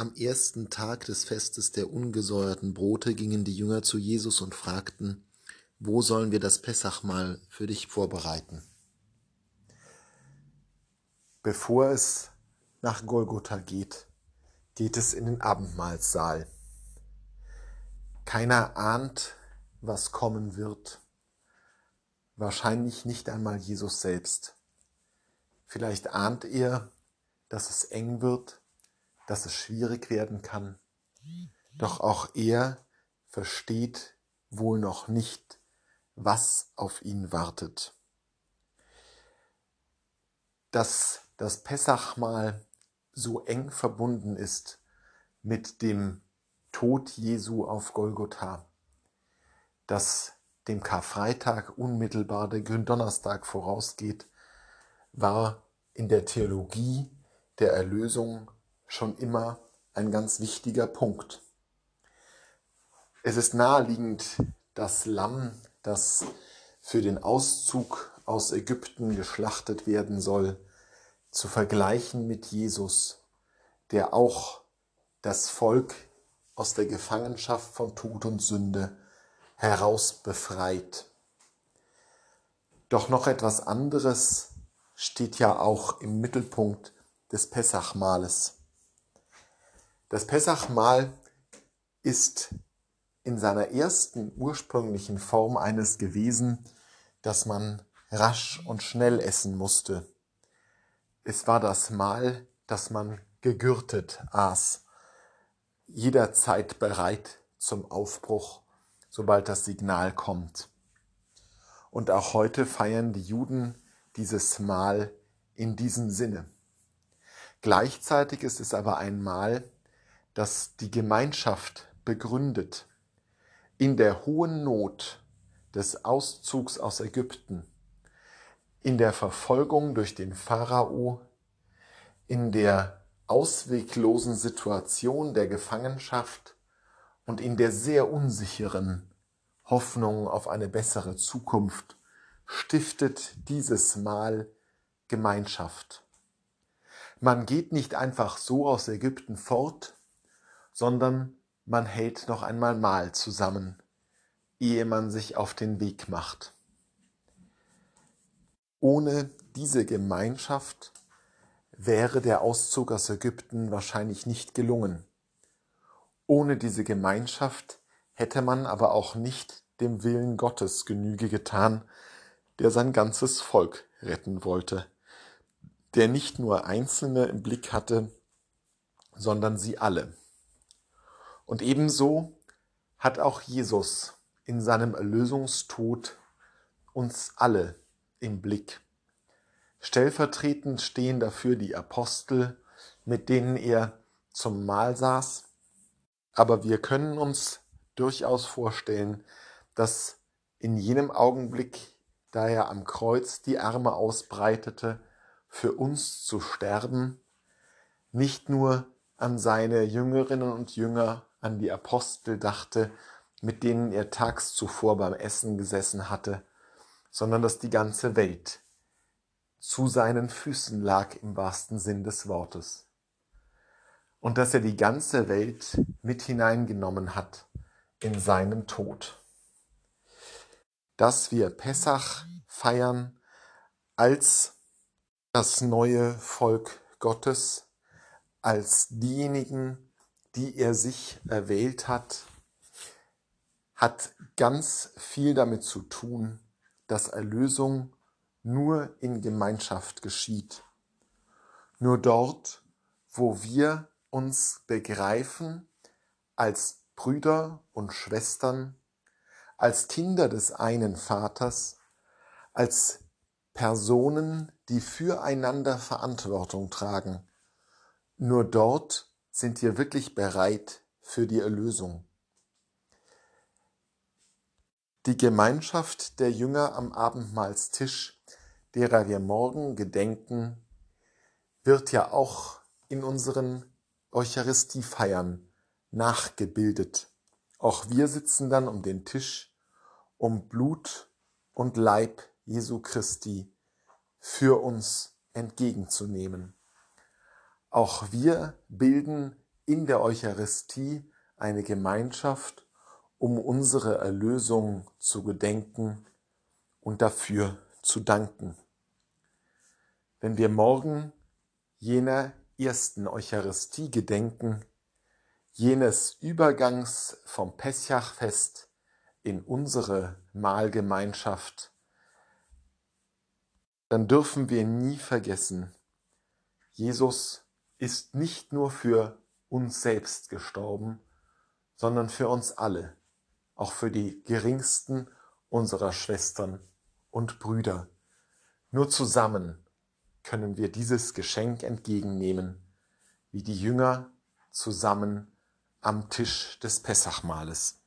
Am ersten Tag des Festes der ungesäuerten Brote gingen die Jünger zu Jesus und fragten, wo sollen wir das Pessachmahl für dich vorbereiten? Bevor es nach Golgotha geht, geht es in den Abendmahlsaal. Keiner ahnt, was kommen wird. Wahrscheinlich nicht einmal Jesus selbst. Vielleicht ahnt er, dass es eng wird, dass es schwierig werden kann. Doch auch er versteht wohl noch nicht, was auf ihn wartet. Dass das Pessachmahl so eng verbunden ist mit dem Tod Jesu auf Golgotha, dass dem Karfreitag unmittelbar der Gründonnerstag vorausgeht, war in der Theologie der Erlösung schon immer ein ganz wichtiger Punkt. Es ist naheliegend, das Lamm, das für den Auszug aus Ägypten geschlachtet werden soll, zu vergleichen mit Jesus, der auch das Volk aus der Gefangenschaft von Tod und Sünde heraus befreit. Doch noch etwas anderes steht ja auch im Mittelpunkt des Pessachmahles. Das Pessachmahl ist in seiner ersten ursprünglichen Form eines gewesen, das man rasch und schnell essen musste. Es war das Mahl, das man gegürtet aß, jederzeit bereit zum Aufbruch, sobald das Signal kommt. Und auch heute feiern die Juden dieses Mahl in diesem Sinne. Gleichzeitig ist es aber ein Mahl, das die Gemeinschaft begründet. In der hohen Not des Auszugs aus Ägypten, in der Verfolgung durch den Pharao, in der ausweglosen Situation der Gefangenschaft und in der sehr unsicheren Hoffnung auf eine bessere Zukunft stiftet dieses Mal Gemeinschaft. Man geht nicht einfach so aus Ägypten fort, sondern man hält noch einmal Mahl zusammen, ehe man sich auf den Weg macht. Ohne diese Gemeinschaft wäre der Auszug aus Ägypten wahrscheinlich nicht gelungen. Ohne diese Gemeinschaft hätte man aber auch nicht dem Willen Gottes Genüge getan, der sein ganzes Volk retten wollte, der nicht nur Einzelne im Blick hatte, sondern sie alle. Und ebenso hat auch Jesus in seinem Erlösungstod uns alle im Blick. Stellvertretend stehen dafür die Apostel, mit denen er zum Mahl saß, aber wir können uns durchaus vorstellen, dass in jenem Augenblick da er am Kreuz die Arme ausbreitete, für uns zu sterben, nicht nur an seine Jüngerinnen und Jünger, an die Apostel dachte, mit denen er tags zuvor beim Essen gesessen hatte, sondern dass die ganze Welt zu seinen Füßen lag im wahrsten Sinn des Wortes. Und dass er die ganze Welt mit hineingenommen hat in seinen Tod dass wir Pessach feiern als das neue Volk Gottes, als diejenigen, die er sich erwählt hat, hat ganz viel damit zu tun, dass Erlösung nur in Gemeinschaft geschieht. Nur dort, wo wir uns begreifen als Brüder und Schwestern als Kinder des einen Vaters, als Personen, die füreinander Verantwortung tragen. Nur dort sind wir wirklich bereit für die Erlösung. Die Gemeinschaft der Jünger am Abendmahlstisch, derer wir morgen gedenken, wird ja auch in unseren Eucharistiefeiern nachgebildet. Auch wir sitzen dann um den Tisch um Blut und Leib Jesu Christi für uns entgegenzunehmen. Auch wir bilden in der Eucharistie eine Gemeinschaft, um unsere Erlösung zu gedenken und dafür zu danken. Wenn wir morgen jener ersten Eucharistie gedenken, jenes Übergangs vom Peschachfest in unsere Mahlgemeinschaft, dann dürfen wir nie vergessen, Jesus ist nicht nur für uns selbst gestorben, sondern für uns alle, auch für die geringsten unserer Schwestern und Brüder. Nur zusammen können wir dieses Geschenk entgegennehmen, wie die Jünger zusammen am Tisch des Pessachmahles.